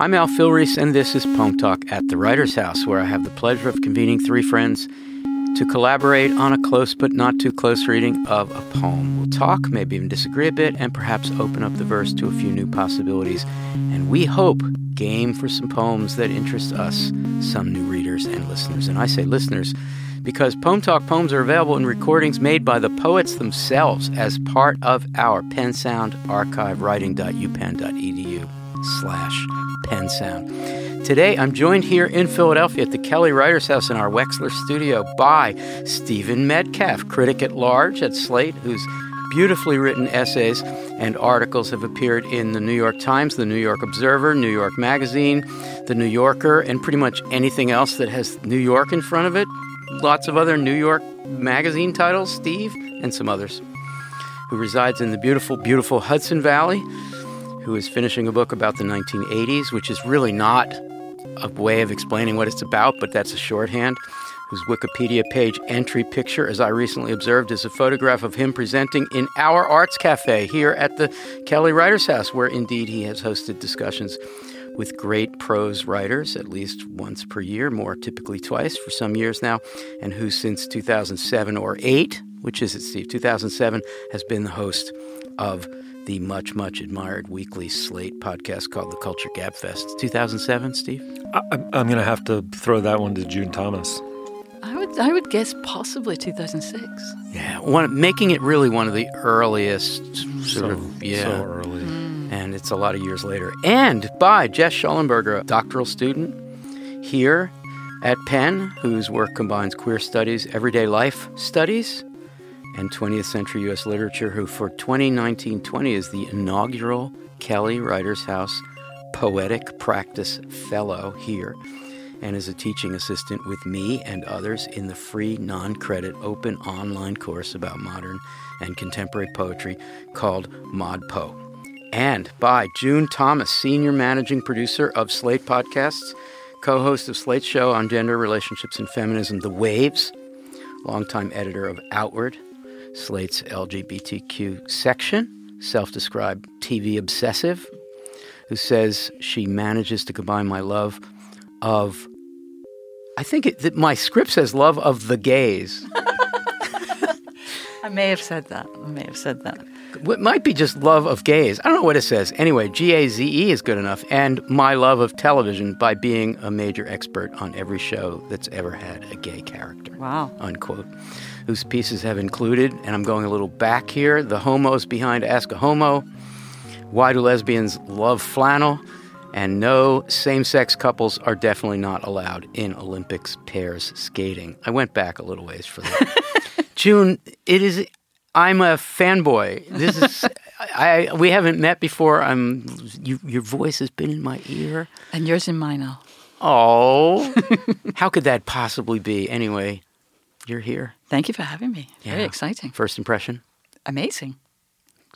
I'm Al Filreis, and this is Poem Talk at the Writer's House, where I have the pleasure of convening three friends to collaborate on a close but not too close reading of a poem. We'll talk, maybe even disagree a bit, and perhaps open up the verse to a few new possibilities. And we hope game for some poems that interest us, some new readers and listeners. And I say listeners because Poem Talk poems are available in recordings made by the poets themselves as part of our PennSound archive, writing.upenn.edu slash PennSound. Today, I'm joined here in Philadelphia at the Kelly Writers House in our Wexler studio by Stephen Metcalf, critic at large at Slate, whose beautifully written essays and articles have appeared in the New York Times, the New York Observer, New York Magazine, the New Yorker, and pretty much anything else that has New York in front of it. Lots of other New York Magazine titles, Steve, and some others. Who resides in the beautiful, beautiful Hudson Valley who is finishing a book about the 1980s, which is really not a way of explaining what it's about, but that's a shorthand. Whose Wikipedia page entry picture, as I recently observed, is a photograph of him presenting in our Arts Cafe here at the Kelly Writers House, where indeed he has hosted discussions with great prose writers at least once per year, more typically twice for some years now, and who since 2007 or 8, which is it, Steve? 2007, has been the host of the much, much admired weekly Slate podcast called The Culture Gabfest. 2007, Steve? I, am going to have to throw that one to June Thomas. I would, I would guess possibly 2006. Yeah, one, making it really one of the earliest sort so, of, yeah. So early. Mm. And it's a lot of years later. And by Jess Shollenberger, a doctoral student here at Penn, whose work combines queer studies, everyday life studies, and 20th Century U.S. Literature, who for 2019 20 is the inaugural Kelly Writers House Poetic Practice Fellow here and is a teaching assistant with me and others in the free, non credit, open online course about modern and contemporary poetry called ModPo. And by June Thomas, senior managing producer of Slate Podcasts, co host of Slate's show on gender, relationships, and feminism, The Waves, longtime editor of Outward, Slate's LGBTQ section, self described TV obsessive, who says she manages to combine my love of, I think it, that my script says love of the gays. I may have said that. I may have said that. It might be just love of gays. I don't know what it says. Anyway, G A Z E is good enough. And my love of television by being a major expert on every show that's ever had a gay character. Wow. Unquote whose pieces have included, and I'm going a little back here, The Homos Behind Ask a Homo, Why Do Lesbians Love Flannel, and no same sex couples are definitely not allowed in Olympics pairs skating. I went back a little ways for that. June, it is. I'm a fanboy. This is. I we haven't met before. I'm. You, your voice has been in my ear, and yours in mine now. Oh, how could that possibly be? Anyway, you're here. Thank you for having me. Yeah. Very exciting. First impression? Amazing.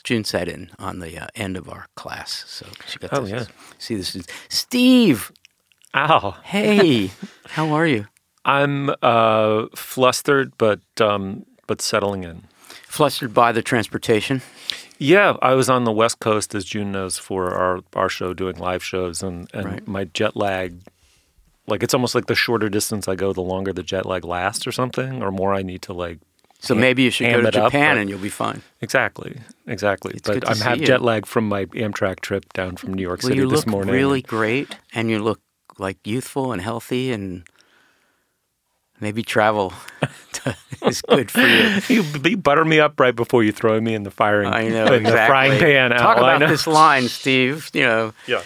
June sat in on the uh, end of our class, so she got oh, to yeah. see this. Steve. Ow. Hey, how are you? I'm uh, flustered, but um, but settling in. Flustered by the transportation. Yeah, I was on the West Coast, as June knows, for our our show, doing live shows, and and right. my jet lag like it's almost like the shorter distance I go, the longer the jet lag lasts, or something, or more I need to like. So maybe you should go to Japan up, and you'll be fine. Exactly, exactly. It's but I'm have you. jet lag from my Amtrak trip down from New York well, City you this look morning. Really great, and you look like youthful and healthy, and maybe travel is good for you. you, you butter me up right before you throw me in the firing. I know in exactly. the frying pan. Talk Al, about this line, Steve. You know. Yeah.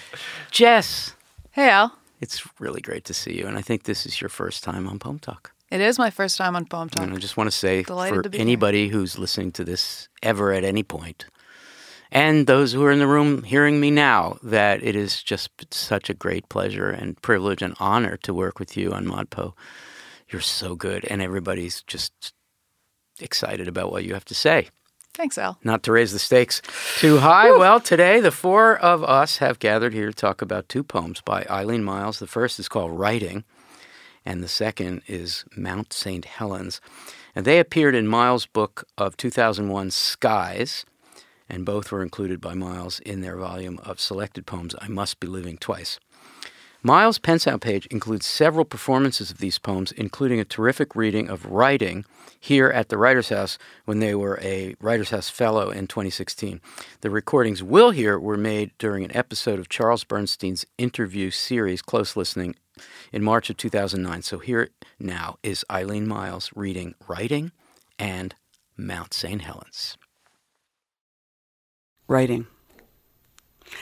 Jess. Hey, Al. It's really great to see you, and I think this is your first time on Poem Talk. It is my first time on Poem Talk. And I just want to say Delighted for to anybody here. who's listening to this ever at any point, and those who are in the room hearing me now, that it is just such a great pleasure and privilege and honor to work with you on ModPo. You're so good, and everybody's just excited about what you have to say. Thanks, Al. Not to raise the stakes too high. well, today the four of us have gathered here to talk about two poems by Eileen Myles. The first is called Writing, and the second is Mount St. Helens. And they appeared in Myles' book of 2001, Skies, and both were included by Myles in their volume of selected poems, I Must Be Living Twice. Myles' PennSound page includes several performances of these poems, including a terrific reading of Writing here at the Writers House when they were a Writers House Fellow in 2016. The recordings we'll hear were made during an episode of Charles Bernstein's interview series, Close Listening, in March of 2009. So here now is Eileen Myles reading Writing and Mount St. Helens. Writing.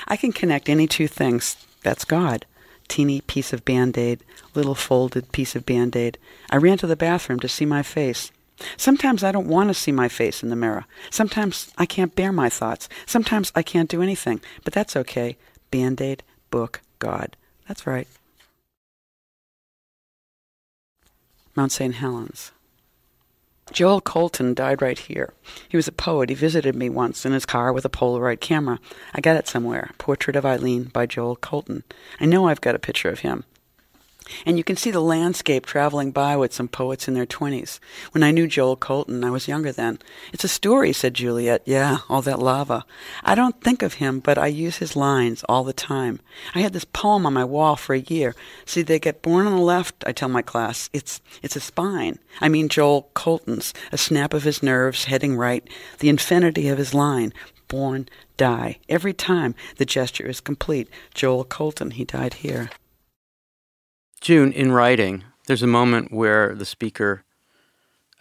I can connect any two things. That's God. Teeny piece of band aid, little folded piece of band aid. I ran to the bathroom to see my face. Sometimes I don't want to see my face in the mirror. Sometimes I can't bear my thoughts. Sometimes I can't do anything. But that's okay. Band aid, book, God. That's right. Mount St. Helens. Joel Colton died right here. He was a poet. He visited me once in his car with a Polaroid camera. I got it somewhere. Portrait of Eileen by Joel Colton. I know I've got a picture of him. And you can see the landscape traveling by with some poets in their 20s. When I knew Joel Colton, I was younger then. It's a story, said Juliet. Yeah, all that lava. I don't think of him, but I use his lines all the time. I had this poem on my wall for a year. See, they get born on the left, I tell my class. It's, it's a spine. I mean Joel Colton's, a snap of his nerves heading right, the infinity of his line. Born, die. Every time the gesture is complete. Joel Colton, he died here. June, in writing, there's a moment where the speaker,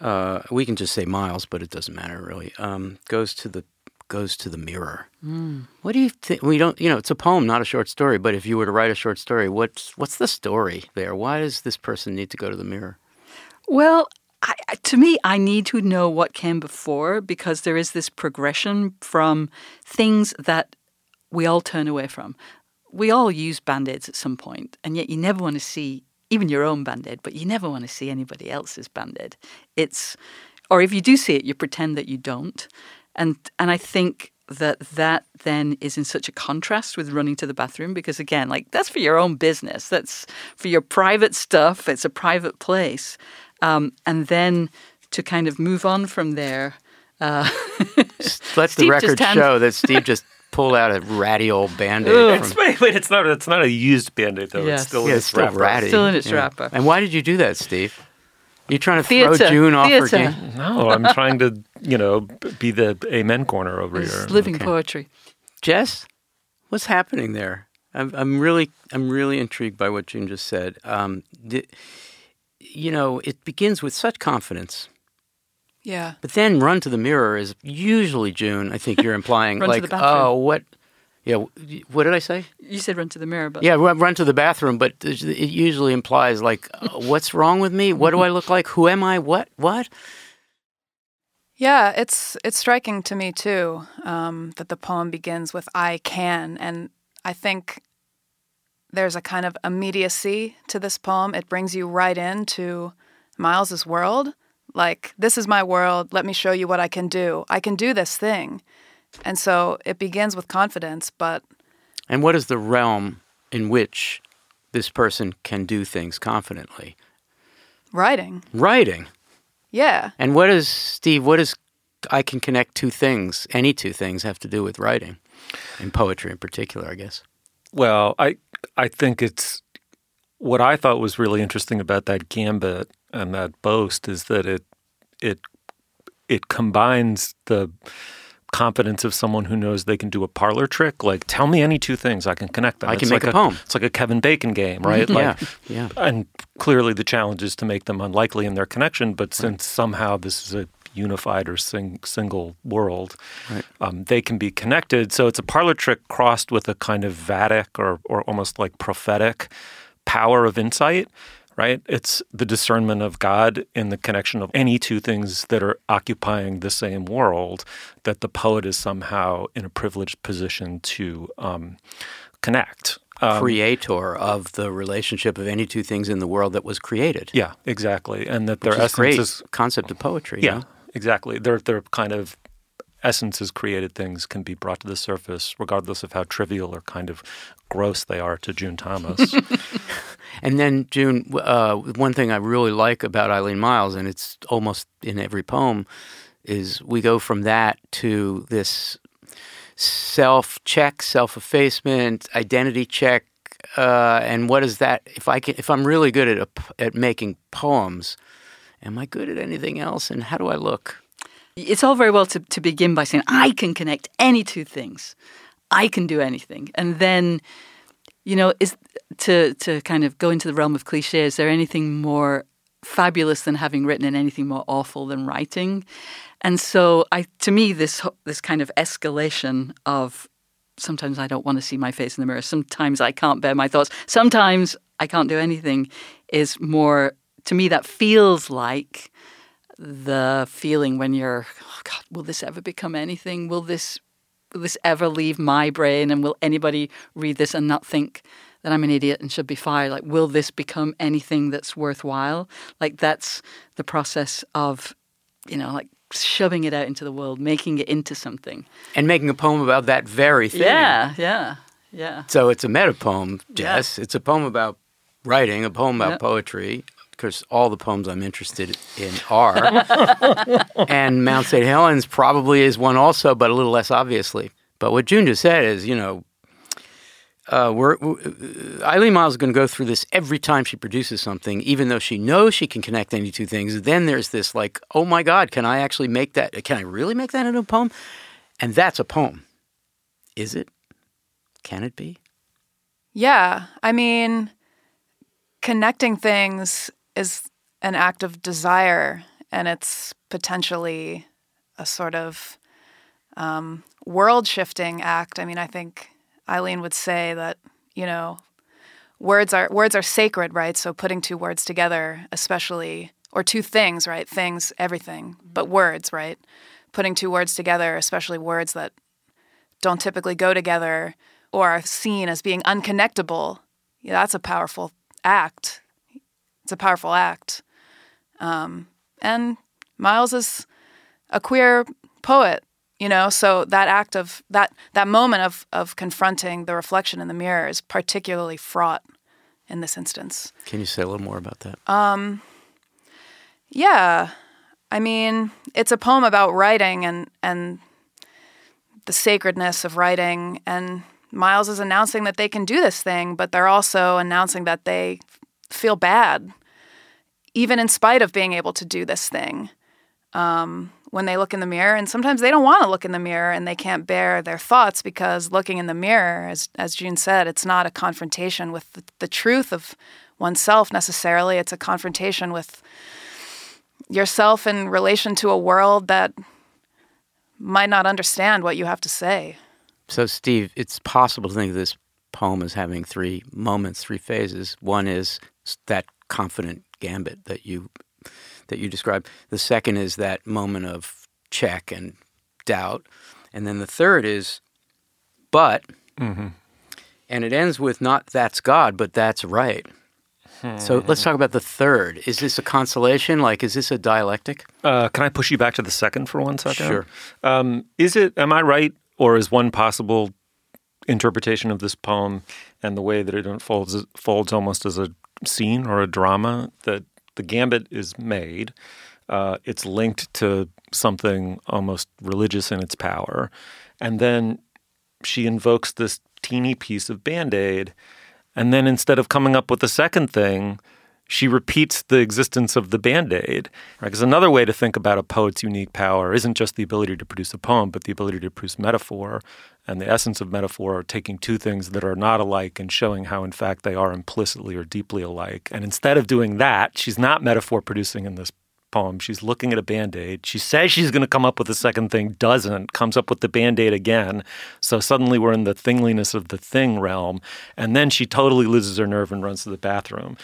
uh, we can just say Myles, but it doesn't matter really, um, goes to the goes to the mirror. Mm. What do you think? We don't, you know, it's a poem, not a short story. But if you were to write a short story, what's what's the story there? Why does this person need to go to the mirror? Well, I, to me, I need to know what came before because there is this progression from things that we all turn away from we all use band aids at some point, and yet you never want to see even your own band aid, but you never want to see anybody else's band aid. It's, or if you do see it, you pretend that you don't. And, and I think that that then is in such a contrast with running to the bathroom because again like that's for your own business that's for your private stuff it's a private place um, and then to kind of move on from there uh, let the record show that steve just pulled out a ratty old band-aid. From... Wait, wait, it's not it's not a used band-aid though. Yes. It's still yeah, in it's still wrapper. ratty. Still in its yeah. wrapper. And why did you do that, Steve? You trying to Theater. throw June off Theater. her game? No, I'm trying to, you know, be the amen corner over it's here. living Okay. poetry. Jess, what's happening there? I'm, I'm really, I'm really intrigued by what June just said. Um, di- you know, it begins with such confidence, Yeah. but then run to the mirror is usually June. I think you're implying like, oh, what? Yeah, what did I say? You said run to the mirror, but Yeah, run, run to the bathroom, but it usually implies like, uh, what's wrong with me? What do I look like? Who am I? What? What? Yeah, it's it's striking to me too um, that the poem begins with "I can," and I think there's a kind of immediacy to this poem. It brings you right into Myles's world. Like, this is my world. Let me show you what I can do. I can do this thing, and so it begins with confidence. But And what is the realm in which this person can do things confidently? writing, Writing. yeah, And what is Steve? What is I can connect two things? Any two things have to do with writing, and poetry in particular, I guess. Well, I I think it's what I thought was really interesting about that gambit and that boast is that it it it combines the confidence of someone who knows they can do a parlor trick. Like, tell me any two things, I can connect them. I can It's make like a poem. It's like a Kevin Bacon game, right? Like, yeah, yeah. and clearly the challenge is to make them unlikely in their connection. But since somehow this is a unified or sing, single world, Right. um, they can be connected. So it's a parlor trick crossed with a kind of Vatic or, or almost like prophetic power of insight. Right? It's the discernment of God in the connection of any two things that are occupying the same world that the poet is somehow in a privileged position to um, connect. Um, Creator of the relationship of any two things in the world that was created. Yeah, exactly. And that their is essence great is concept of poetry. yeah, no? exactly. Their their kind of essences created things can be brought to the surface regardless of how trivial or kind of gross they are to June Thomas. And then June, uh, one thing I really like about Eileen Myles, and it's almost in every poem, is we go from that to this self check, self effacement, identity check, uh, and what is that? If I can, if I'm really good at a, at making poems, am I good at anything else? And how do I look? It's all very well to, to begin by saying, I can connect any two things. I can do anything. And then, you know, is to to kind of go into the realm of cliche, is there anything more fabulous than having written and anything more awful than writing? And so I to me this this kind of escalation of sometimes I don't want to see my face in the mirror. Sometimes I can't bear my thoughts. Sometimes I can't do anything is more to me that feels like the feeling when you're oh god will this ever become anything will this will this ever leave my brain and will anybody read this and not think that I'm an idiot and should be fired? Like will this become anything that's worthwhile? Like that's the process of you know like shoving it out into the world making it into something. And making a poem about that very thing. Yeah yeah yeah. So it's a meta poem jess yeah. it's a poem about writing a poem about poetry because all the poems I'm interested in are. and Mount St. Helens probably is one also, but a little less obviously. But what June just said is, you know, uh, we're, uh, Eileen Myles is going to go through this every time she produces something, even though she knows she can connect any two things. Then there's this like, oh my God, can I actually make that? Can I really make that into a poem? And that's a poem. Is it? Can it be? Yeah. I mean, connecting things is an act of desire and it's potentially a sort of um, world shifting act. I mean, I think Eileen would say that, you know, words are words are sacred, right? So putting two words together, especially or two things, right? Things, everything, but words, right? Putting two words together, especially words that don't typically go together or are seen as being unconnectable. Yeah, that's a powerful act it's a powerful act. Um, and Myles is a queer poet, you know, so that act of that that moment of of confronting the reflection in the mirror is particularly fraught in this instance. Can you say a little more about that? Um, yeah, I mean, it's a poem about writing and and the sacredness of writing and Myles is announcing that they can do this thing, but they're also announcing that they feel bad, even in spite of being able to do this thing. Um, when they look in the mirror, and sometimes they don't want to look in the mirror and they can't bear their thoughts because looking in the mirror, as, as June said, it's not a confrontation with the, the truth of oneself necessarily. It's a confrontation with yourself in relation to a world that might not understand what you have to say. So, Steve, it's possible to think of this poem as having three moments, three phases. One is that confident gambit that you that you described. The second is that moment of check and doubt, and then the third is but, mm-hmm. and it ends with not that's God, but that's right. So let's talk about the third. Is this a consolation? Like, is this a dialectic? Uh, can I push you back to the second for one second? Sure. Um, is it? Am I right, or is one possible interpretation of this poem and the way that it unfolds folds almost as a scene or a drama that the gambit is made. Uh, it's linked to something almost religious in its power. And then she invokes this teeny piece of band aid. And then instead of coming up with a second thing, she repeats the existence of the band aid. Because right? another way to think about a poet's unique power isn't just the ability to produce a poem, but the ability to produce metaphor. And the essence of metaphor are taking two things that are not alike and showing how, in fact, they are implicitly or deeply alike. And instead of doing that, she's not metaphor producing in this poem. She's looking at a band aid. She says she's going to come up with a second thing, doesn't, comes up with the band aid again. So suddenly we're in the thingliness of the thing realm. And then she totally loses her nerve and runs to the bathroom.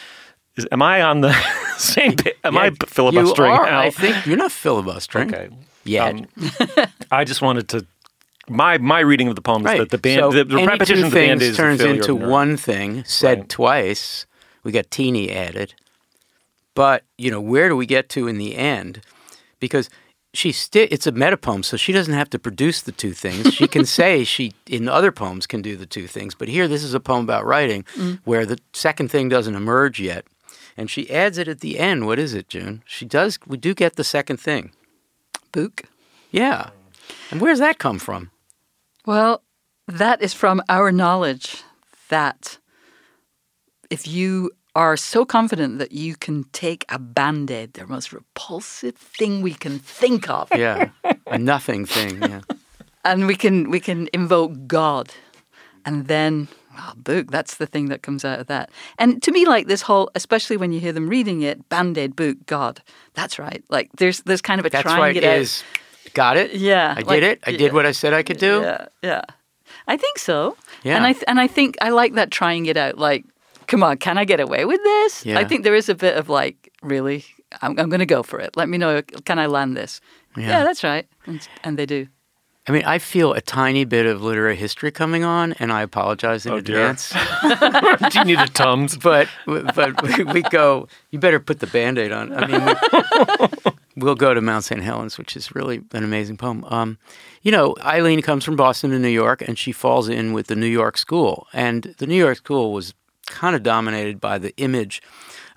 Is, am I on the same? Am yeah, I filibustering? You are. I think you're not filibustering. Okay. Yeah. Um, I just wanted to my my reading of the poem right. is that the band so the, the repetition of the band is turns into one thing said right. twice. We got teeny added, but you know where do we get to in the end? Because she sti- it's a meta poem, so she doesn't have to produce the two things. She can say she in other poems can do the two things, but here this is a poem about writing mm. where the second thing doesn't emerge yet, and she adds it at the end. What is it, June? She does. We do get the second thing. Book. Yeah. And where's that come from? Well, that is from our knowledge that if you are so confident that you can take a band aid, the most repulsive thing we can think of, Yeah, a nothing thing. Yeah. and we can we can invoke God, and then Ah, well, book. That's the thing that comes out of that. And to me, like this whole, especially when you hear them reading it, band aid, book, God. That's right. Like there's there's kind of a That's trying it out. Is got it? Yeah, I did it. I did yeah. what I said I could do. Yeah, yeah. I think so. Yeah. And I th- and I think I like that trying it out. Like, come on, can I get away with this? Yeah. I think there is a bit of like, really, I'm, I'm going to go for it. Let me know, can I land this? Yeah. that's right. And, and they do. I mean, I feel a tiny bit of literary history coming on, and I apologize in Oh, advance. Do you need a Tums? but but we, we go. You better put the band-aid on. I mean, we, we'll go to Mount St. Helens, which is really an amazing poem. Um, you know, Eileen comes from Boston to New York, and she falls in with the New York school, and the New York school was kind of dominated by the image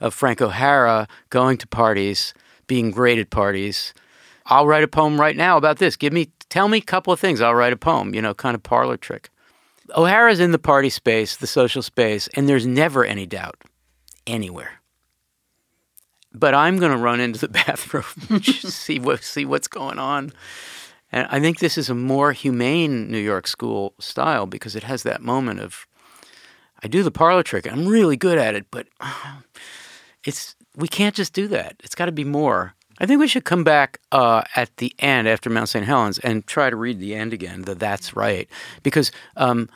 of Frank O'Hara going to parties, being great at parties. I'll write a poem right now about this. Give me, tell me a couple of things. I'll write a poem. You know, kind of parlor trick. O'Hara's in the party space, the social space, and there's never any doubt anywhere. But I'm going to run into the bathroom, see what see what's going on. And I think this is a more humane New York school style because it has that moment of I do the parlor trick. I'm really good at it, but it's we can't just do that. It's got to be more. I think we should come back uh, at the end after Mount St. Helens and try to read the end again. The that's right, because um,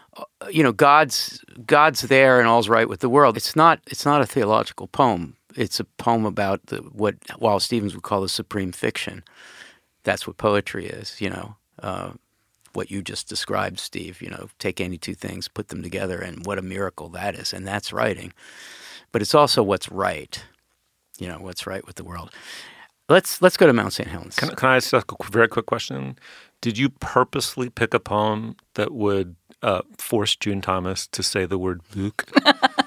you know God's God's there and all's right with the world. It's not it's not a theological poem. It's a poem about the, what Wallace Stevens would call the supreme fiction. That's what poetry is. You know. Uh, what you just described, Steve. You know, take any two things, put them together, and what a miracle that is. And that's writing. But it's also what's right. You know, what's right with the world. Let's let's go to Mount St. Helens. Can, can I ask a very quick question? Did you purposely pick a poem that would uh, force June Thomas to say the word Luke?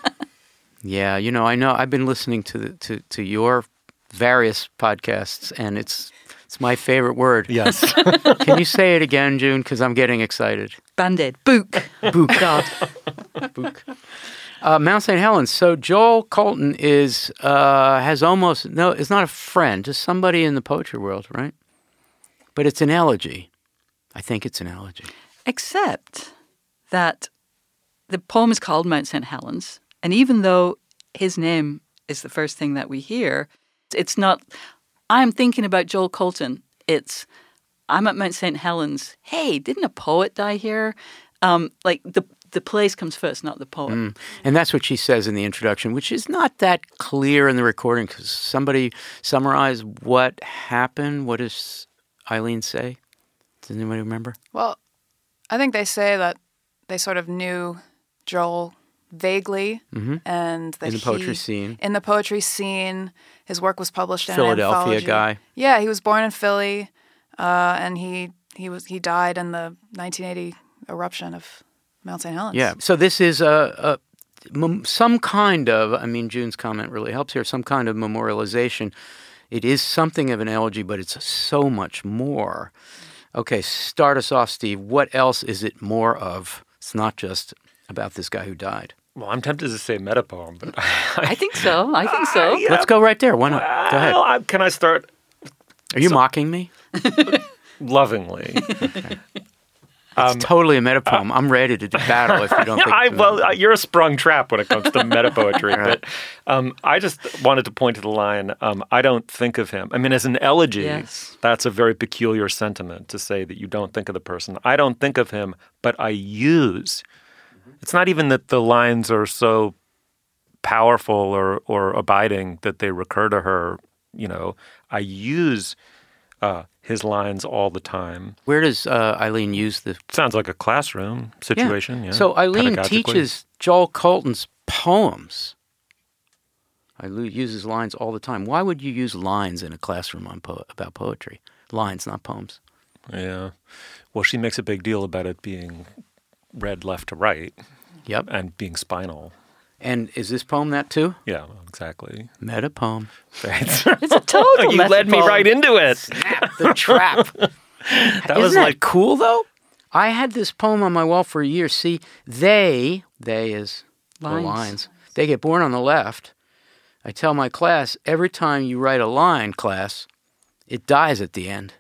yeah, you know, I know. I've been listening to the, to to your various podcasts, and it's it's my favorite word. yes. Can you say it again, June? Because I'm getting excited. Band aid, book. Book. God. Book. Uh, Mount St. Helens. So Joel Colton is uh, has almost no. It's not a friend, just somebody in the poetry world, right? But it's an elegy. I think it's an elegy. Except that the poem is called Mount St. Helens. And even though his name is the first thing that we hear, it's not, I'm thinking about Joel Colton. It's, I'm at Mount St. Helens. Hey, didn't a poet die here? Um, like the, the place comes first, not the poet. Mm. And that's what she says in the introduction, which is not that clear in the recording. Because somebody summarize what happened. What does Eileen say? Does anybody remember? Well, I think they say that they sort of knew Joel vaguely, and that Mm-hmm. In the poetry he- scene. In the poetry scene, his work was published in an Philadelphia anthology. guy. Yeah, he was born in Philly, uh, and he he was he died in the 1980 eruption of Mount St. Helens. Yeah. So this is a, a some kind of. I mean, June's comment really helps here. Some kind of memorialization. It is something of an elegy, but it's so much more. Okay, start us off, Steve. What else is it more of? It's not just about this guy who died. well, I'm tempted to say meta poem, but I think so. I think so. Let's go right there. Why not? Go ahead. Well, I- can I start Are you mocking me? lovingly? It's totally a meta poem. I'm ready to do battle if you don't think. I, well, uh, you're a sprung trap when it comes to meta poetry. But um, I just wanted to point to the line. Um, I don't think of him. I mean, as an elegy, Yes. that's a very peculiar sentiment to say that you don't think of the person. I don't think of him, but I use. It's not even that the lines are so powerful or or abiding that they recur to her. You know, I use uh, his lines all the time. Where does uh, Eileen use the Sounds like a classroom situation. Yeah. So Eileen teaches Joel Colton's poems. Eileen uses lines all the time. Why would you use lines in a classroom on po- about poetry? Lines, not poems. Yeah. Well, she makes a big deal about it being read left to right Yep. and being spinal. And is this poem that too? Yeah, exactly. Meta poem. Thanks. It's a total you led me right into it. Snap the trap. That Isn't was that like cool though? I had this poem on my wall for years. See, they, they is Lines. the lines, they get born on the left. I tell my class every time you write a line, class, it dies at the end.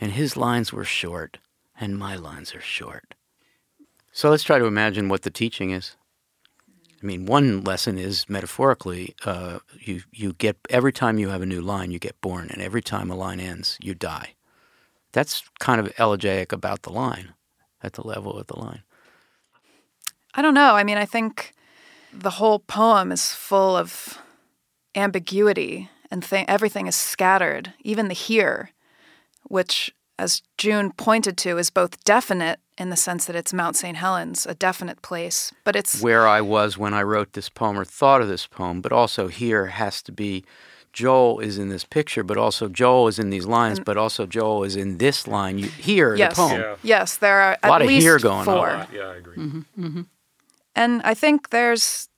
And his lines were short, and my lines are short. So let's try to imagine what the teaching is. I mean, one lesson is metaphorically, uh, you you get every time you have a new line, you get born, and every time a line ends, you die. That's kind of elegiac about the line, at the level of the line. I don't know. I mean, I think the whole poem is full of ambiguity and th- everything is scattered, even the here, which, as June pointed to, is both definite in the sense that it's Mount St. Helens, a definite place, but it's Where I was when I wrote this poem or thought of this poem, but also here has to be Joel is in this picture, but also Joel is in these lines, but also Joel is in this line you, here, yes, the poem. Yeah. yes, there are A lot at of here going on. four. Yeah, I agree. And I think there's.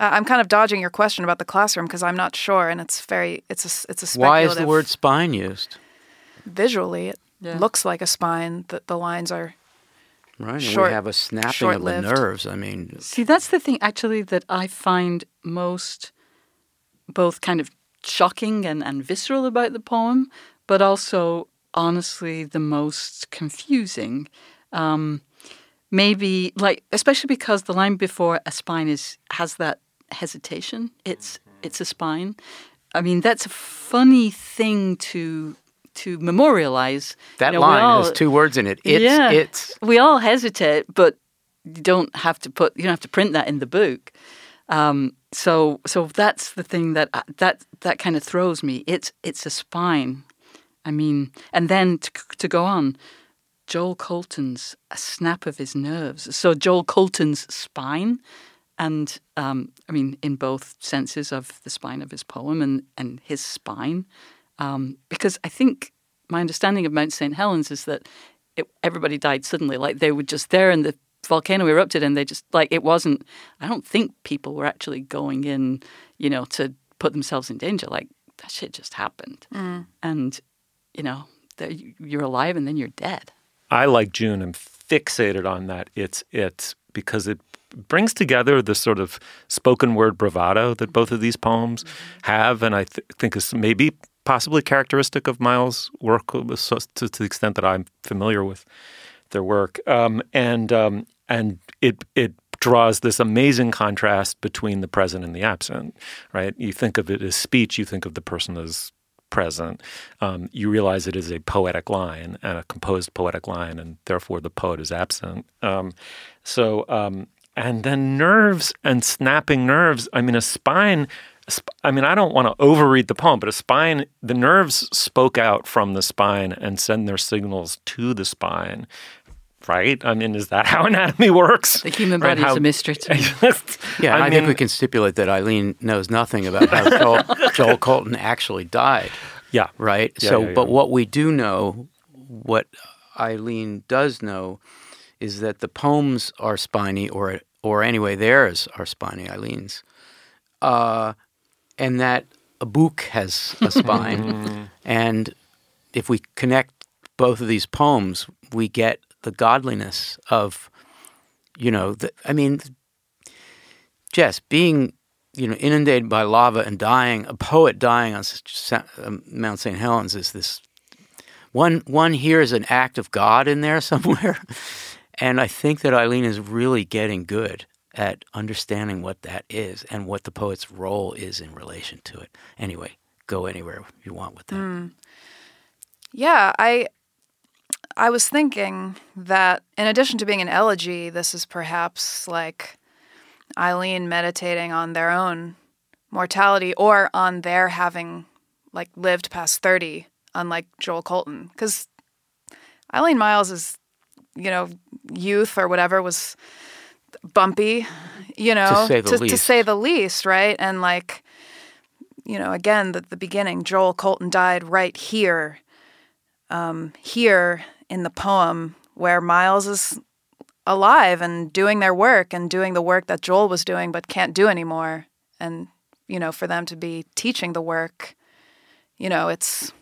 Uh, I'm kind of dodging your question about the classroom because I'm not sure, and it's very. It's a. It's a speculative. Why is the word spine used? Visually? It Yeah. looks like a spine. That the lines are. Right, and Short- we have a snapping of the nerves. I mean, See, that's the thing actually that I find most both kind of shocking and, and visceral about the poem, but also honestly the most confusing. Um, maybe like especially because the line before a spine is has that hesitation. It's it's a spine. I mean, that's a funny thing to to memorialize. that You know, line all- has two words in it. It's, yeah, it's. we all hesitate, but you don't have to put you don't have to print that in the book. Um, so so that's the thing that that that kind of throws me. It's it's a spine. I mean, and then to, to go on, Joel Colton's a snap of his nerves. So Joel Colton's spine, and um, I mean in both senses of the spine of his poem and and his spine, um, because I think my understanding of Mount St Helens is that it, everybody died suddenly. Like they were just there, and the volcano erupted, and they just like it wasn't. I don't think people were actually going in, you know, to put themselves in danger. Like that shit just happened, and you know, you're alive, and then you're dead. I like June. I'm fixated on that. It's it's because it brings together the sort of spoken word bravado that both of these poems have, and I th- think is maybe possibly characteristic of Myles' work to, to the extent that I'm familiar with their work. Um, and um, and it it draws this amazing contrast between the present and the absent. Right? You think of it as speech. You think of the person as present, um, you realize it is a poetic line and a composed poetic line, and therefore the poet is absent. Um, so, um, and then nerves and snapping nerves. I mean, a spine. Sp- I mean, I don't want to overread the poem, but a spine, the nerves spoke out from the spine and send their signals to the spine. Right? I mean, is that how anatomy works? The human Right, body is how- a mystery to me. Yeah, and I I, think we can stipulate that Eileen knows nothing about how Joel, Joel Colton actually died. Yeah. right? Yeah, so, yeah, yeah. but what we do know, what Eileen does know, is that the poems are spiny, or or anyway, theirs are spiny. Eileen's, uh, and that a book has a spine, and if we connect both of these poems, we get the godliness of, you know, the, I mean, Jess being you know, inundated by lava and dying, a poet dying on um, Mount St. Helens is this one. One hears an act of God in there somewhere, and I think that Eileen is really getting good at understanding what that is and what the poet's role is in relation to it. Anyway, go anywhere you want with that. Hmm. Yeah, I I was thinking that in addition to being an elegy, this is perhaps like Eileen meditating on their own mortality or on their having like lived past 30 unlike Joel Colton cuz Eileen Myles is you know youth or whatever was bumpy, you know, say the to, to say the least, right? And like you know, again, the, the beginning, Joel Colton died right here um, here in the poem where Myles is alive and doing their work and doing the work that Joel was doing but can't do anymore. And, you know, for them to be teaching the work, you know, it's,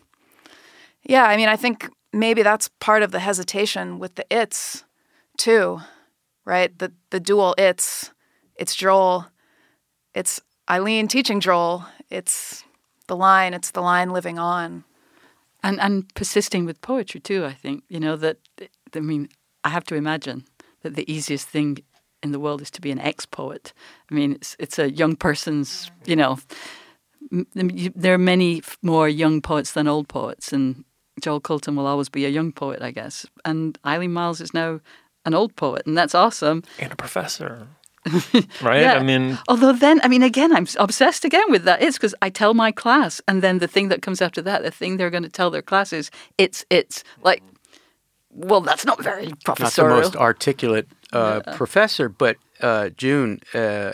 yeah, I mean, I think maybe that's part of the hesitation with the it's too, right? The the dual it's it's Joel, it's Eileen teaching Joel, it's the line, it's the line living on. And and persisting with poetry too, I think. You know, that I mean, I have to imagine that the easiest thing in the world is to be an ex poet. I mean, it's it's a young person's, you know, there are many more young poets than old poets, and Joel Colton will always be a young poet, I guess. And Eileen Myles is now an old poet, and that's awesome. And a professor. right? Yeah. I mean, Although then, I mean, again, I'm obsessed again with that. It's because I tell my class, and then the thing that comes after that, the thing they're going to tell their class is, it's, it's like, well, that's not very professorial. Not the professorial. most articulate uh, professor, but uh, June, uh,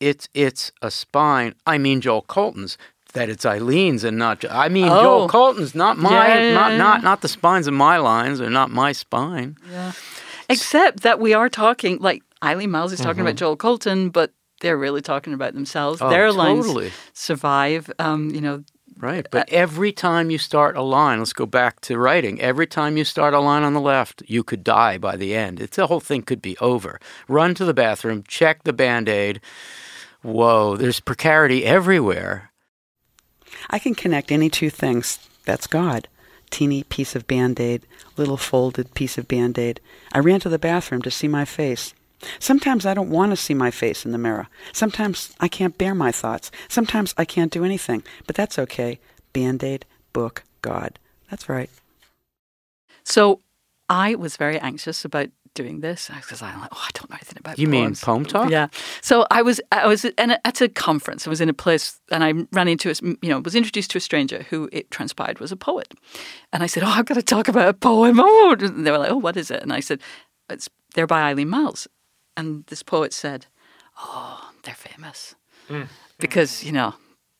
it's it's a spine. I mean, Joel Colton's. That it's Eileen's and not. Jo- I mean, Oh. Joel Colton's, not my, Yeah, yeah, not not not the spines of my lines or not my spine. Yeah. Except that we are talking, like, Eileen Myles is talking Mm-hmm. about Joel Colton, but they're really talking about themselves. Oh, Their totally. lines survive. Um, you know, Right. But every time you start a line, let's go back to writing. Every time you start a line on the left, you could die by the end. It's the whole thing could be over. Run to the bathroom, check the band aid. Whoa, there's precarity everywhere. I can connect any two things. That's God. Teeny piece of band aid, little folded piece of band aid. I ran to the bathroom to see my face. Sometimes I don't want to see my face in the mirror. Sometimes I can't bear my thoughts. Sometimes I can't do anything. But that's okay. Band aid, book, God. That's right. so I was very anxious about doing this because I'm like, oh, I don't know anything about You mean poem talk? Yeah. So I was I was in at a conference. I was in a place, and I ran into a, you know was introduced to a stranger who it transpired was a poet, and I said, oh, I've got to talk about a poem. Oh, and they were like, oh, what is it? And I said, it's they're by Eileen Myles, and this poet said, oh, they're famous mm. because you know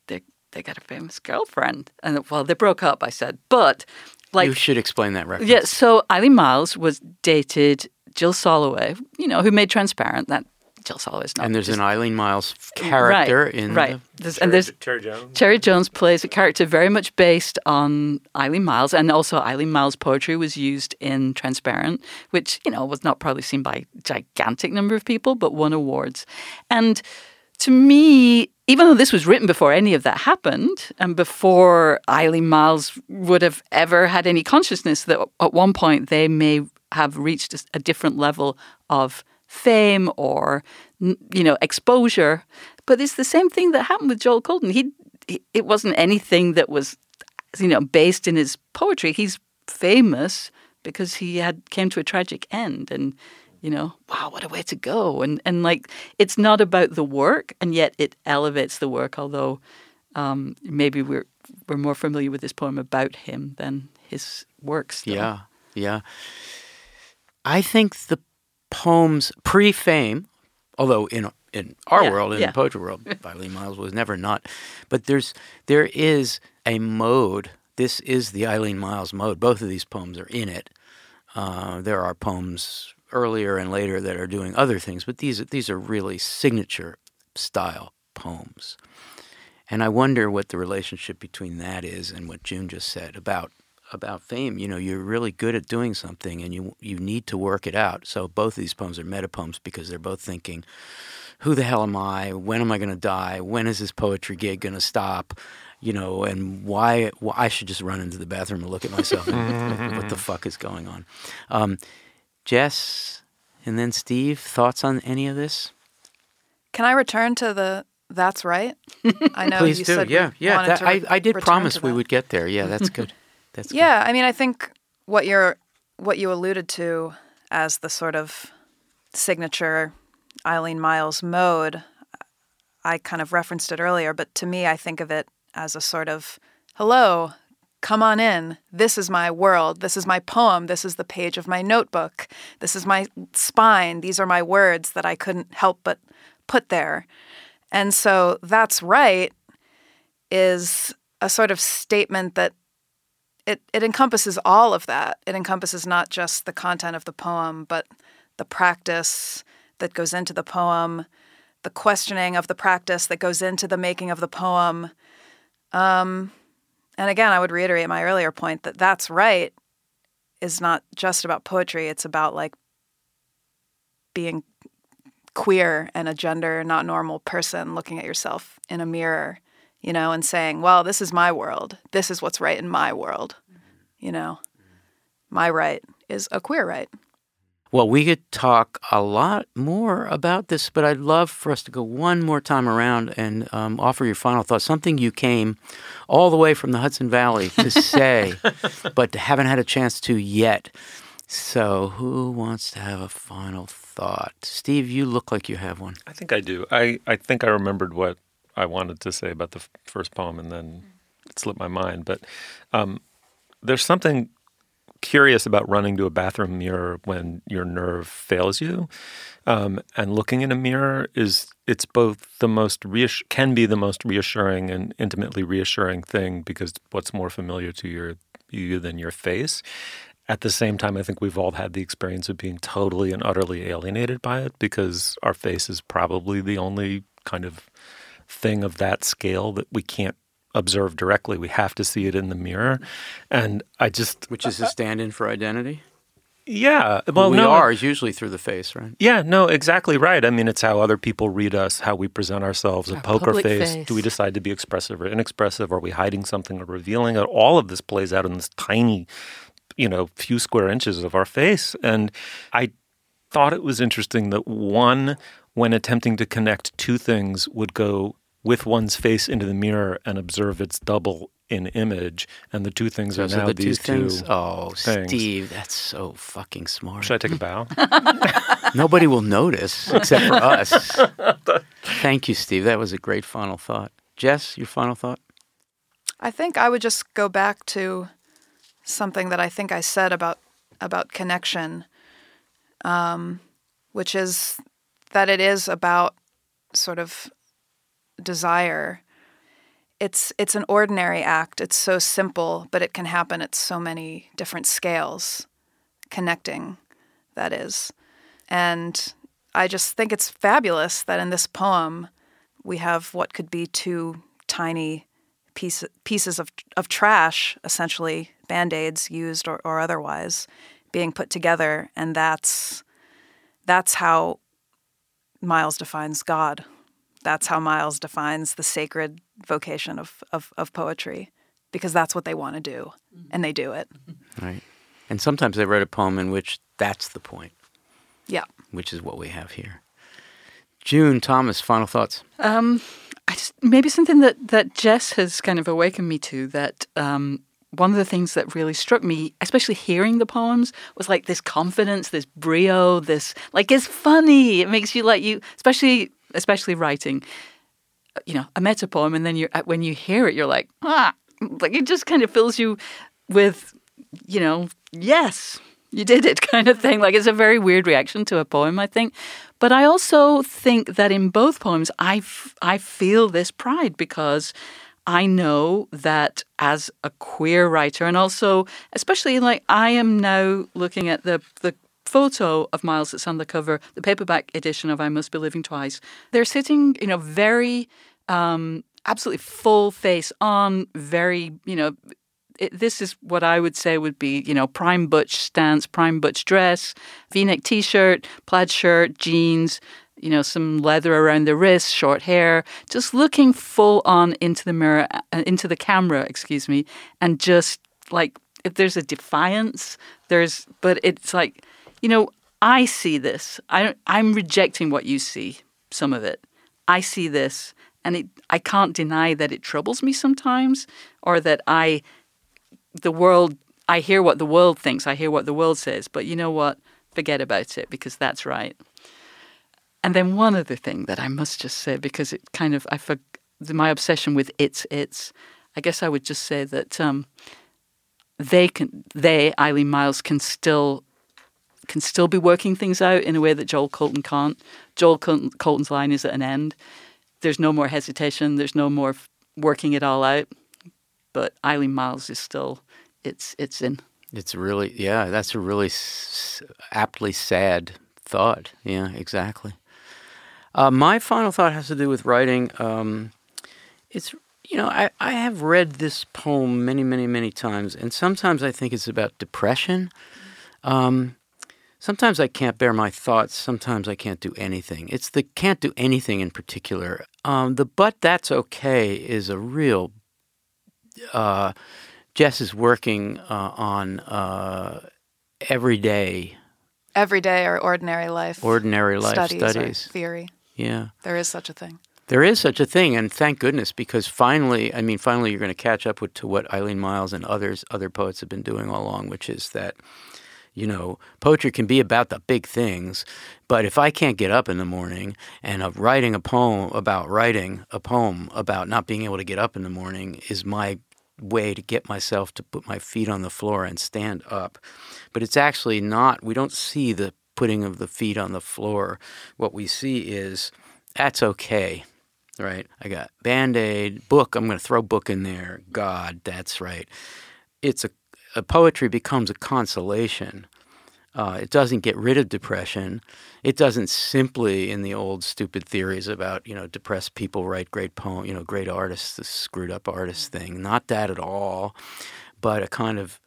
they they got a famous girlfriend, and well, they broke up. I said, but like you should explain that reference. yeah, so Eileen Myles was dated Jill Soloway, you know, who made Transparent. That Jill Soloway's not. And there's just- an Eileen Myles character right, in right. the There's, and there's Terry Jones. Cherry Jones plays a character very much based on Eileen Myles, and also Eileen Myles' poetry was used in Transparent, which you know was not probably seen by a gigantic number of people, but won awards. And to me, even though this was written before any of that happened, and before Eileen Myles would have ever had any consciousness that at one point they may have reached a, different level of fame or you know exposure but it's the same thing that happened with Joel Colton he it wasn't anything that was you know based in his poetry he's famous because he had came to a tragic end and you know wow what a way to go and and like it's not about the work and yet it elevates the work although um, maybe we're we're more familiar with this poem about him than his works. Yeah, yeah. I think the poems pre-fame, although in in our Yeah, world, in yeah. the poetry world, Eileen Myles was never not. But there's there is a mode. This is the Eileen Myles mode. Both of these poems are in it. Uh, there are poems earlier and later that are doing other things, but these these are really signature style poems. And I wonder what the relationship between that is and what June just said about about fame. You know, you're really good at doing something and you you need to work it out. So both of these poems are meta poems because they're both thinking, who the hell am I? When am I going to die? When is this poetry gig going to stop? You know, and why, why I should just run into the bathroom and look at myself and what, what the fuck is going on. Um, Jess and then Steve, thoughts on any of this? Can I return to the that's right? I know Please you do. said yeah, we yeah. wanted That, to I, re- I did promise to we would get there. Yeah, that's good. That's. Yeah, I mean, I think what you're what you alluded to as the sort of signature Eileen Myles mode, I kind of referenced it earlier, but to me, I think of it as a sort of hello, come on in. This is my world. This is my poem. This is the page of my notebook. This is my spine. These are my words that I couldn't help but put there. And so that's right is a sort of statement that it, it encompasses all of that. It encompasses not just the content of the poem, but the practice that goes into the poem, the questioning of the practice that goes into the making of the poem. Um, and again, I would reiterate my earlier point that that's right is not just about poetry. It's about like being queer and a gender not normal person looking at yourself in a mirror, you know, and saying, well, this is my world. This is what's right in my world. You know, my right is a queer right. Well, we could talk a lot more about this, but I'd love for us to go one more time around and um, offer your final thoughts. Something you came all the way from the Hudson Valley to say, but haven't had a chance to yet. So, who wants to have a final thought? Steve, you look like you have one. I think I do. I, I think I remembered what I wanted to say about the f- first poem and then it slipped my mind. But um, there's something curious about running to a bathroom mirror when your nerve fails you. Um, and looking in a mirror is it's both the most can be the most reassuring and intimately reassuring thing because what's more familiar to your you than your face. At the same time, I think we've all had the experience of being totally and utterly alienated by it because our face is probably the only kind of thing of that scale that we can't observe directly. We have to see it in the mirror. And I just. Which is uh, a stand in for identity? Yeah. Well, Well, we no. are is usually through the face, right? Yeah, no, exactly right. I mean, it's how other people read us, how we present ourselves, a poker face. face. Do we decide to be expressive or inexpressive? Are we hiding something or revealing it? All of this plays out in this tiny, you know, few square inches of our face. And I thought it was interesting that one, when attempting to connect two things, would go with one's face into the mirror and observe its double in image. And the two things Those are are now the two these things. two. Oh, things. Steve, that's so fucking smart. Should I take a bow? Nobody will notice except for us. Thank you, Steve. That was a great final thought. Jess, your final thought? I think I would just go back to something that I think I said about about connection, um, which is that it is about sort of desire. It's it's an ordinary act. It's so simple, but it can happen at so many different scales. Connecting, that is, and I just think it's fabulous that in this poem we have what could be two tiny piece, pieces of, of trash, essentially band aids used or, or otherwise, being put together, and that's that's how Myles defines God. That's how Myles defines the sacred vocation of, of, of poetry, because that's what they want to do, and they do it. Right. And sometimes they write a poem in which that's the point, Yeah. which is what we have here. June, Thomas, final thoughts. Um, I just maybe something that that Jess has kind of awakened me to that. Um, one of the things that really struck me, especially hearing the poems, was like this confidence, this brio, this like it's funny. It makes you like you, especially especially writing. You know, a meta poem, and then you are when you hear it, you're like ah, like it just kind of fills you with, you know, yes, you did it kind of thing. Like it's a very weird reaction to a poem, I think. But I also think that in both poems, I, I feel this pride because I know that as a queer writer, and also, especially like I am now looking at the, the photo of Myles that's on the cover, the paperback edition of I Must Be Living Twice. They're sitting, you know, very, um, absolutely full face on, very, you know, it, this is what I would say would be, you know, prime butch stance, prime butch dress, V-neck t-shirt, plaid shirt, jeans, you know, some leather around the wrist, short hair, just looking full on into the mirror, uh, into the camera, excuse me, and just like if there's a defiance, there's, but it's like, you know, I see this. I, I'm rejecting what you see, some of it. I see this, and it, I can't deny that it troubles me sometimes, or that I the world I hear what the world thinks, I hear what the world says, but you know what? Forget about it because that's right. And then one other thing that I must just say because it kind of I for my obsession with it's it's I guess I would just say that um, they can they Eileen Myles can still can still be working things out in a way that Joel Colton can't. Joel Colton, Colton's line is at an end. There's no more hesitation. There's no more working it all out. But Eileen Myles is still it's it's in. It's really, yeah, that's a really s- aptly sad thought. Yeah, exactly. Uh, my final thought has to do with writing. Um, it's, you know, I, I have read this poem many, many, many times, and sometimes I think it's about depression. Um, sometimes I can't bear my thoughts. Sometimes I can't do anything. It's the can't do anything in particular. Um, the but that's okay is a real. Uh, Jess is working uh, on uh, everyday, Everyday or ordinary life. ordinary life studies, studies. theory. Yeah. There is such a thing. There is such a thing, and thank goodness, because finally, I mean, finally, you're going to catch up with to what Eileen Myles and others, other poets have been doing all along, which is that, you know, poetry can be about the big things, but if I can't get up in the morning and uh, writing a poem about writing a poem about not being able to get up in the morning is my way to get myself to put my feet on the floor and stand up. But it's actually not, we don't see the putting of the feet on the floor. What we see is that's okay right? I got Band Aid, book. I'm going to throw book in there. God, that's right. It's a, a poetry becomes a consolation. Uh, it doesn't get rid of depression. It doesn't simply, in the old stupid theories about you know depressed people write great poem, you know, great artists, the screwed up artist thing. Not that at all, but a kind of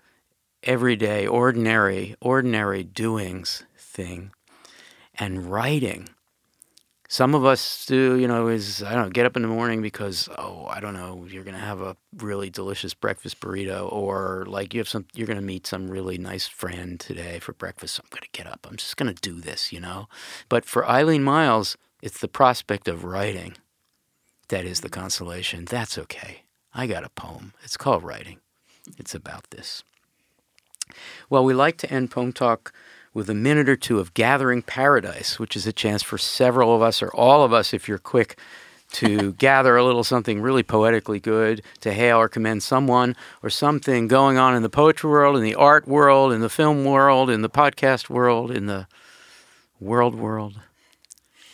everyday, ordinary, ordinary doings and writing some of us do, you know, is I don't know, get up in the morning because oh, I don't know, you're gonna have a really delicious breakfast burrito, or like you have some, you're gonna meet some really nice friend today for breakfast. So I'm gonna get up. I'm just gonna do this, you know. But for Eileen Myles, it's the prospect of writing that is the consolation. That's okay. I got a poem. It's called writing. It's about this. Well, we like to end poem talk with a minute or two of Gathering Paradise, which is a chance for several of us or all of us, if you're quick, to gather a little something really poetically good, to hail or commend someone or something going on in the poetry world, in the art world, in the film world, in the podcast world, in the world world.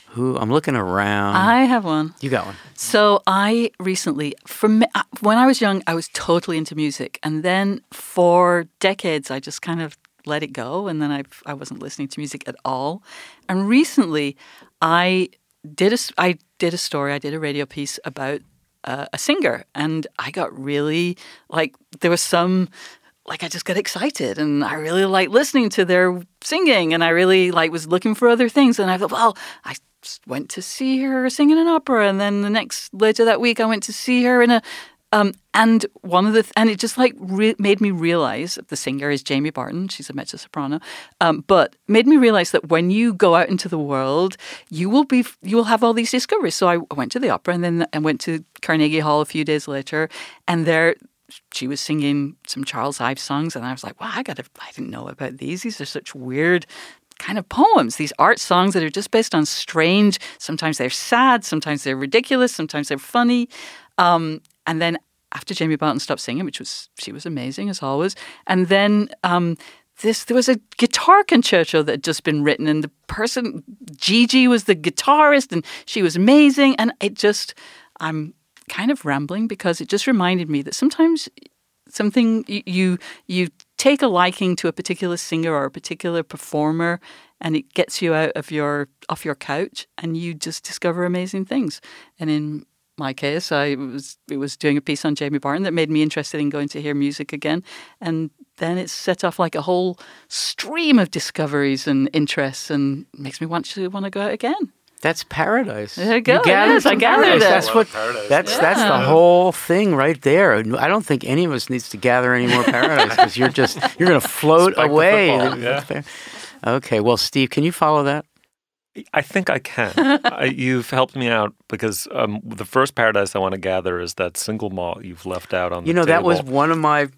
Who I'm looking around. I have one. you got one. So I recently, from uh, when I was young, I was totally into music, and then for decades, I just kind of let it go, and then I I wasn't listening to music at all. And recently, I did a I did a story, I did a radio piece about uh, a singer, and I got really like there was some like I just got excited and I really liked listening to their singing and I really like was looking for other things and I thought, well, I went to see her sing in an opera and then the next later that week I went to see her in a um, and one of the th- and it just like re- made me realize the singer is Jamie Barton. She's a mezzo soprano, um, but made me realize that when you go out into the world, you will be you will have all these discoveries. So I went to the opera and then I went to Carnegie Hall a few days later, and there she was singing some Charles Ives songs, and I was like, wow, I got I didn't know about these. These are such weird kind of poems, these art songs that are just based on strange, sometimes they're sad, sometimes they're ridiculous, sometimes they're funny. Um, and then after Jamie Barton stopped singing, which was, she was amazing as always, and then um, this there was a guitar concerto that had just been written, and the person Gigi was the guitarist, and she was amazing, and it just I'm kind of rambling because it just reminded me that sometimes something you you take a liking to a particular singer or a particular performer and it gets you out of your off your couch and you just discover amazing things. And in my case i was it was doing a piece on jamie barton that made me interested in going to hear music again and then it set off like a whole stream of discoveries and interests and makes me want to want to go out again That's paradise. There you go. It gathered is. I gathered paradise. it. That's what. That's that's the whole thing right there. I don't think any of us needs to gather any more paradise because you're just you're going to float Spike away. football, yeah. Okay. Well, Steve, can you follow that? I think I can. I, you've helped me out because um, the first paradise I want to gather is that single malt you've left out on the table. You know, that was one of my.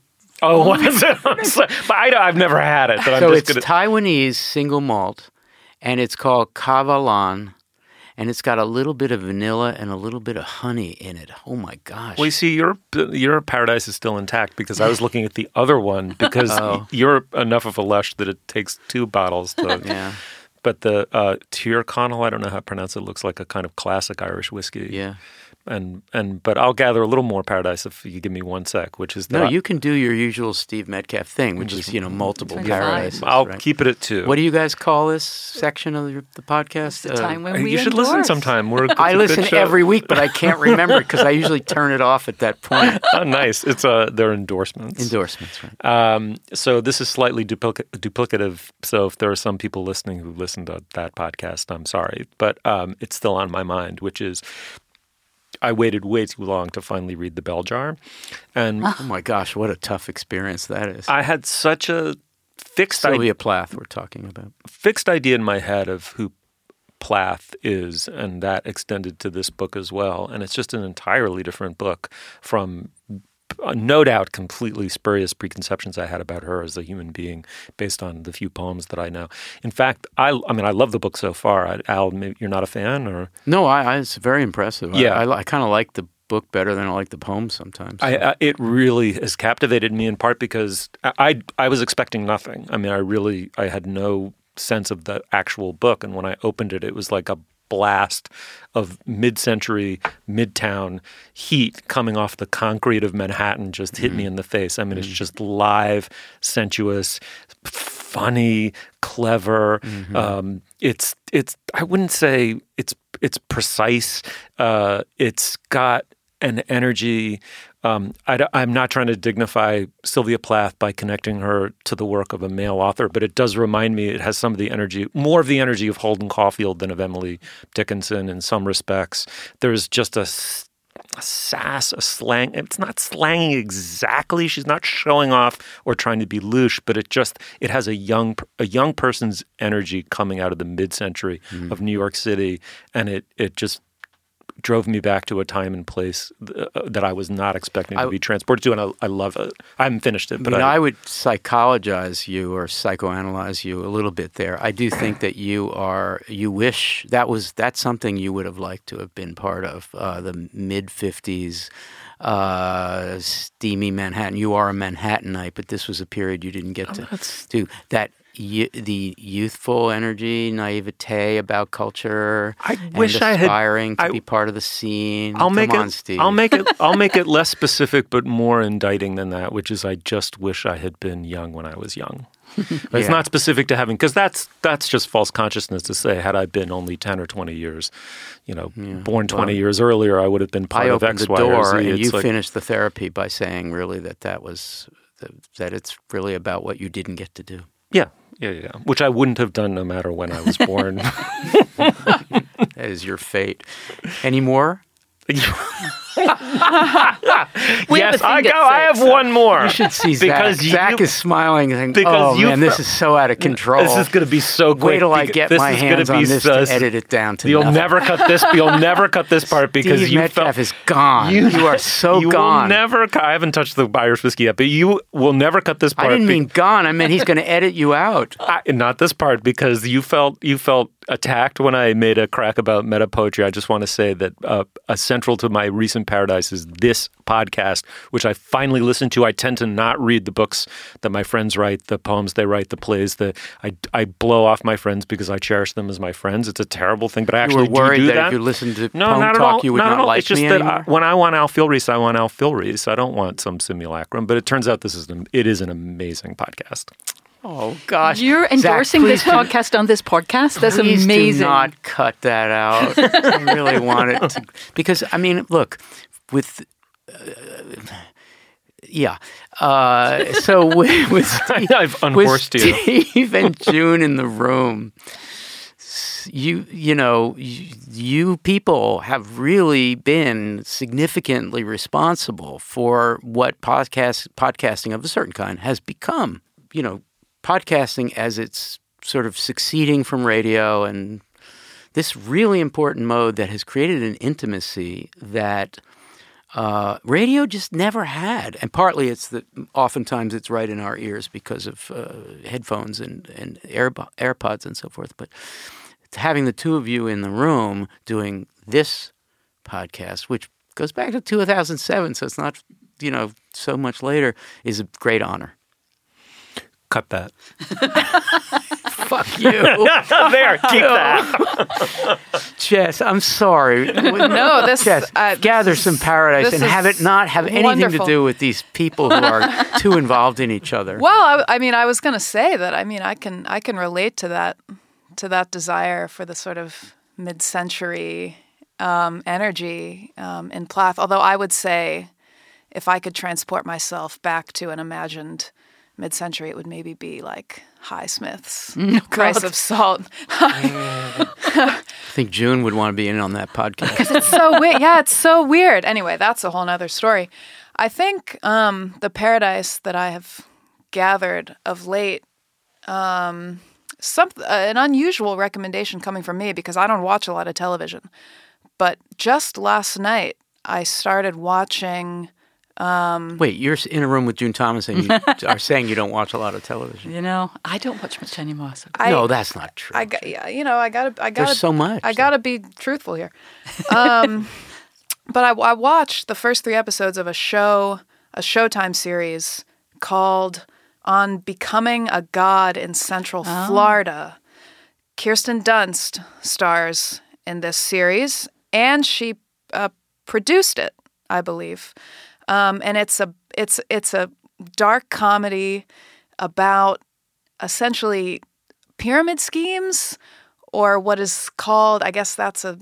Oh, what is it? But I, have never had it. But I'm so just it's gonna. Taiwanese single malt, and it's called Kavalan, and it's got a little bit of vanilla and a little bit of honey in it. Oh my gosh! well, you see, your your paradise is still intact because I was looking at the other one because Oh. you're enough of a lush that it takes two bottles to yeah. But the uh, Tyrconnell, I don't know how to pronounce it. Looks like a kind of classic Irish whiskey. Yeah. And and but I'll gather a little more paradise if you give me one sec, which is that No, you can do your usual Steve Metcalf thing, which is you know multiple 25. paradises. I'll right? keep it at two. What do you guys call this section of the, the podcast? The time when we you should listen sometime. We're, I I a good listen every week, but I can't remember because I usually turn it off at that point. oh, nice. It's uh, their endorsements. Endorsements, right? Um, so this is slightly duplic- duplicative. So if there are some people listening who listened to that podcast, I'm sorry, but um, it's still on my mind, which is I waited way too long to finally read The Bell Jar, and ah. Oh my gosh, what a tough experience that is. I had such a fixed idea. Sylvia Plath, we're talking about. fixed idea in my head of who Plath is, and that extended to this book as well. And it's just an entirely different book from, Uh, no doubt, completely spurious preconceptions I had about her as a human being based on the few poems that I know. In fact, I, I mean, I love the book so far. I, Al, you're not a fan, or No, I, I it's very impressive. Yeah. I, I, kind of like the book better than I like the poem sometimes. I, I, it really has captivated me in part because I, I I was expecting nothing. I mean, I really I had no sense of the actual book, and when I opened it, it was like a blast of mid-century midtown heat coming off the concrete of Manhattan just hit me in the face. I mean, it's just live, sensuous, funny, clever. Um, it's it's I wouldn't say it's it's precise. Uh, it's got an energy. Um, I, am not trying to dignify Sylvia Plath by connecting her to the work of a male author, but it does remind me it has some of the energy, more of the energy of Holden Caulfield than of Emily Dickinson in some respects. There's just a sass, a slang. It's not slanging exactly. She's not showing off or trying to be louche, but it just it has a young a young person's energy coming out of the mid-century of New York City, and it it just drove me back to a time and place th- uh, that I was not expecting to be transported to, and I, I love it. I haven't finished it, I but mean, I, I would psychologize you or psychoanalyze you a little bit there. I do think that you are. You wish that was that's something you would have liked to have been part of uh, the mid '50s uh, steamy Manhattan. You are a Manhattanite, but this was a period you didn't get to do that. The youthful energy, naivete about culture. I and wish I had- aspiring to I- be part of the scene. I'll Come make on, it. Steve. I'll make it. I'll make it less specific, but more indicting than that. Which is, I just wish I had been young when I was young. But It's not specific to having because that's that's just false consciousness to say. Had I been only ten or twenty years, you know, born twenty years earlier, I would have been part I of opened X, the Y, or door, Z. and you like- finished the therapy by saying really that that was that, that it's really about what you didn't get to do. Yeah, yeah, yeah. Which I wouldn't have done no matter when I was born. That is your fate. Any more? We yes, I go. I have fix. one more. You should see because Zach. Zach you- is smiling and saying, because "Oh you man, this is so out of control." This is going to be so quick. Wait till I get this my is gonna hands be on this so- to edit it down to You'll nothing. never cut this. You'll never cut this part because Steve you Metcalf felt is gone. You, are so you gone. Will never. I haven't touched the Irish whiskey yet, but you will never cut this part. I didn't be- mean gone. I meant he's going to edit you out. I, not this part because you felt you felt attacked when I made a crack about meta poetry. I just want to say that uh, a central to my recent paradise is this podcast, which I finally listened to. I tend to not read the books that my friends write, the poems they write, the plays. The I, I blow off my friends because I cherish them as my friends. It's a terrible thing, but I You actually were worried do, do that, if you listened to no, Pone not at Talk, all. you would not, not, at like it's just that. I, when I want Al Filreis, I want Al Filreis. I don't want some simulacrum. But it turns out this is an, it is an amazing podcast. Oh gosh, You're Zach, endorsing this do- podcast on this podcast. That's Please amazing. Do not cut that out. I really want it to, because I mean, look, with uh, yeah. Uh, so with, with Steve, I've with unhorsed you. Steve and June in the room, you you know you, you people have really been significantly responsible for what podcast podcasting of a certain kind has become. You know, podcasting as it's sort of succeeding from radio and this really important mode that has created an intimacy that uh, radio just never had. And partly it's that oftentimes it's right in our ears because of uh, headphones and, and Air, AirPods and so forth. But having the two of you in the room doing this podcast, which goes back to 2007, so it's not, you know, so much later, is a great honor. Cut that. Fuck you. there, keep that. Jess, I'm sorry. No, this Jess, uh, gather some paradise and have it not have anything to do with these people who are too involved in each other. Well, I, I mean, I was going to say that. I mean, I can I can relate to that to that desire for the sort of mid-century um, energy um, in Plath. Although I would say, if I could transport myself back to an imagined mid-century, it would maybe be like Highsmith's Price of Salt. I think June would want to be in on that podcast. Because it's so weird. Yeah, it's so weird. Anyway, that's a whole nother story. I think um, the paradise that I have gathered of late, um, some uh, an unusual recommendation coming from me because I don't watch a lot of television, but just last night I started watching. Wait, you're in a room with June Thomas and you are saying you don't watch a lot of television. You know, I don't watch much anymore. So. I, no, that's not true. I got, you know, I gotta, I gotta, There's so much. I gotta be truthful here. Um, but I, I watched the first three episodes of a show, a Showtime series called "On Becoming a God in Central Florida." Kirsten Dunst stars in this series, and she uh, produced it, I believe. Um, and it's a it's it's a dark comedy about essentially pyramid schemes or what is called I guess that's a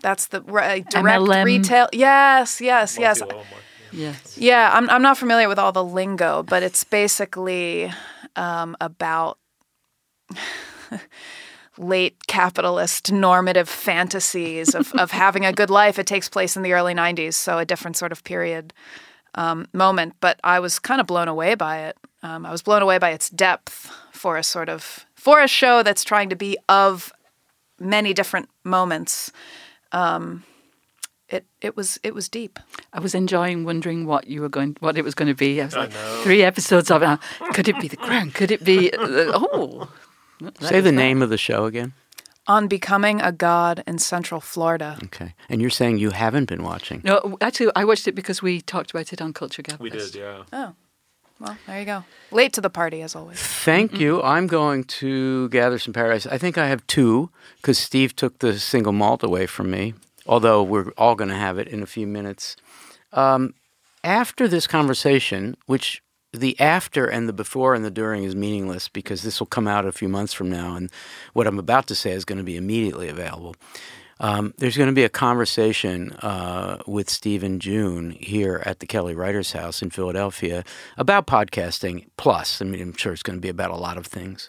that's the right, direct MLM. retail. Yes, yes, yes. Yes. Yeah, I'm I'm not familiar with all the lingo, but it's basically um, about late capitalist normative fantasies of, of having a good life. It takes place in the early 90s, so a different sort of period um, moment. But I was kind of blown away by it. Um, I was blown away by its depth for a sort of for a show that's trying to be of many different moments. Um, it it was it was deep. I was enjoying wondering what you were going, what it was going to be. I was like, three episodes of it. uh, Could it be the crown? Could it be? Uh, oh, that Say the that. name of the show again. On becoming a god in Central Florida. Okay. And you're saying you haven't been watching. No, actually, I watched it because we talked about it on Culture Gabfest. We did, yeah. Oh, well, there you go. Late to the party as always. Thank you. I'm going to gather some paradise. I think I have two because Steve took the single malt away from me, although we're all going to have it in a few minutes. Um, after this conversation, which the after and the before and the during is meaningless because this will come out a few months from now, and what I'm about to say is going to be immediately available. Um, there's going to be a conversation uh, with Stephen June here at the Kelly Writers House in Philadelphia about podcasting. Plus, I mean, I'm sure it's going to be about a lot of things.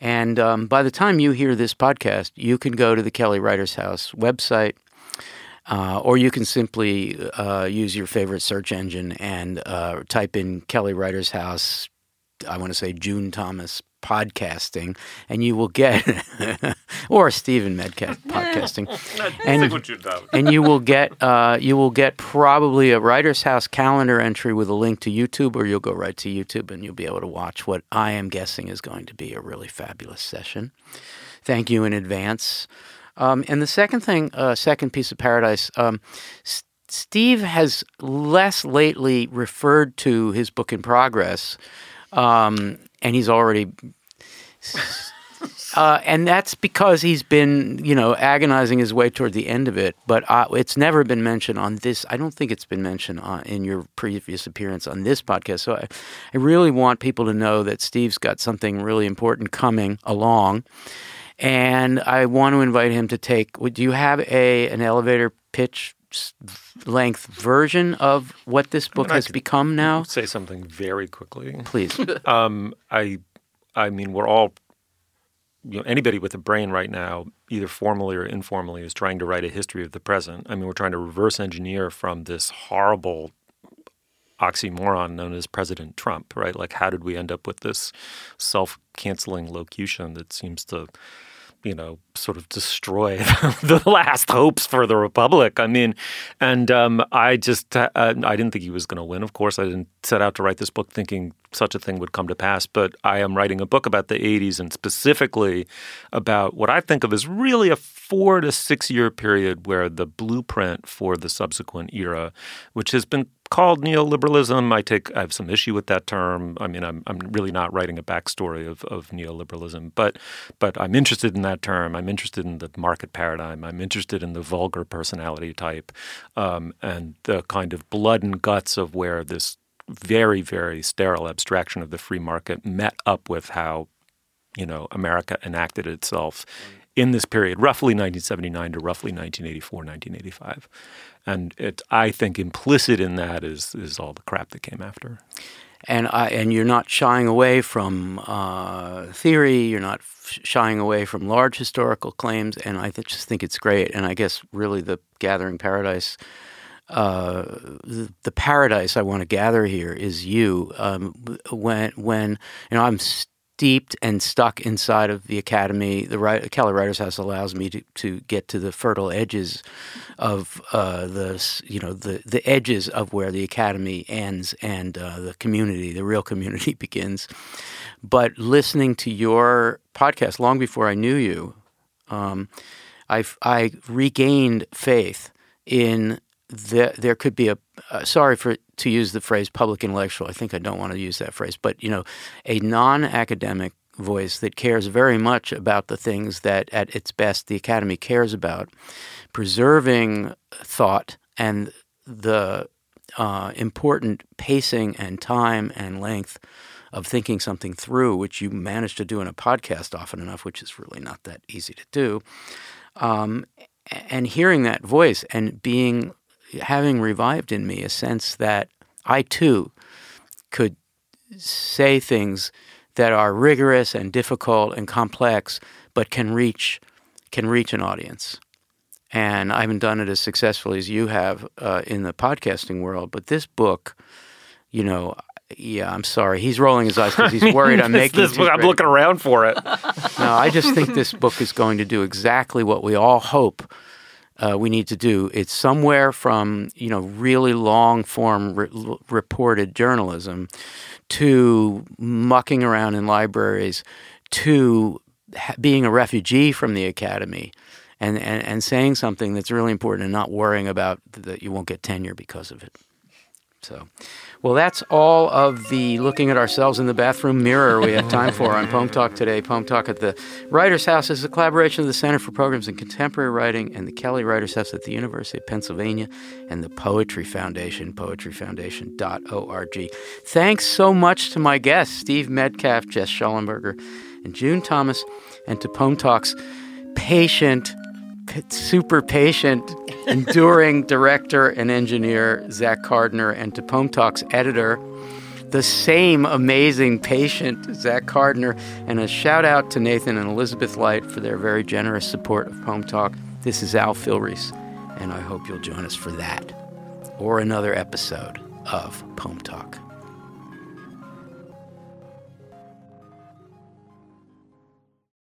And um, by the time you hear this podcast, you can go to the Kelly Writers House website, uh, or you can simply uh, use your favorite search engine and uh, type in Kelly Writers House. I want to say June Thomas podcasting, and you will get, or Stephen Metcalf podcasting, and and you will get uh, you will get probably a Writers House calendar entry with a link to YouTube, or you'll go right to YouTube and you'll be able to watch what I am guessing is going to be a really fabulous session. Thank you in advance. Um, and the second thing, uh, second piece of paradise, um, S- Steve has less lately referred to his book in progress, um, and he's already. Uh, and that's because he's been, you know, agonizing his way toward the end of it. But uh, it's never been mentioned on this. I don't think it's been mentioned on, in your previous appearance on this podcast. So I, I really want people to know that Steve's got something really important coming along and I want to invite him to take. Do you have a an elevator pitch length version of what this book has become now? Say something very quickly. Please. Um, I, I mean, we're all, you know, anybody with a brain right now, either formally or informally, is trying to write a history of the present. I mean, we're trying to reverse engineer from this horrible oxymoron known as President Trump, right? Like, how did we end up with this self-canceling locution that seems to you know, sort of destroy the last hopes for the republic. I mean, and um, I just uh, I didn't think he was going to win. Of course, I didn't set out to write this book thinking such a thing would come to pass. But I am writing a book about the '80s and specifically about what I think of as really a four to six year period where the blueprint for the subsequent era, which has been called neoliberalism. I take I have some issue with that term. I mean, I'm I'm really not writing a backstory of, of neoliberalism, but but I'm interested in that term. I'm interested in the market paradigm. I'm interested in the vulgar personality type, um, and the kind of blood and guts of where this very very sterile abstraction of the free market met up with how you know America enacted itself in this period, roughly 1979 to roughly 1984, 1985. And it, I think implicit in that is is all the crap that came after. And I, and you're not shying away from uh, theory. You're not shying away from large historical claims. And I th- just think it's great. And I guess really the Gathering Paradise. Uh, the, the, paradise I want to gather here is you. Um, when when you know I'm steeped and stuck inside of the academy. The Kelly Writers House allows me to, to get to the fertile edges of uh, the you know the the edges of where the academy ends and uh, the community, the real community, begins. But listening to your podcast long before I knew you, um, I I regained faith in there there could be a uh, sorry for to use the phrase public intellectual. I think I don't want to use that phrase, but you know, a non-academic voice that cares very much about the things that at its best the academy cares about, preserving thought and the uh, important pacing and time and length of thinking something through, which you manage to do in a podcast often enough, which is really not that easy to do. Um, and hearing that voice and being having revived in me a sense that I too could say things that are rigorous and difficult and complex, but can reach can reach an audience. And I haven't done it as successfully as you have uh, in the podcasting world, but this book, you know, yeah, I'm sorry. He's rolling his eyes because he's worried I'm making this book. I'm looking around for it. no, I just think this book is going to do exactly what we all hope uh, we need to do. It's somewhere from you know really long form re- reported journalism to mucking around in libraries to ha- being a refugee from the academy. And, and, and saying something that's really important and not worrying about that you won't get tenure because of it. So, well, that's all of the looking at ourselves in the bathroom mirror we have time for on Poem Talk today. Poem Talk at the Writers House is a collaboration of the Center for Programs in Contemporary Writing and the Kelly Writers House at the University of Pennsylvania and the Poetry Foundation, poetryfoundation.org. Thanks so much to my guests, Steve Metcalf, Jess Schellenberger, and June Thomas, and to Poem Talk's patient, super patient enduring director and engineer Zach Carduner, and to Poem Talk's editor, the same amazing patient Zach Carduner, and a shout out to Nathan and Elizabeth Light for their very generous support of Poem Talk. This is Al Filreis, and I hope you'll join us for that or another episode of Poem Talk.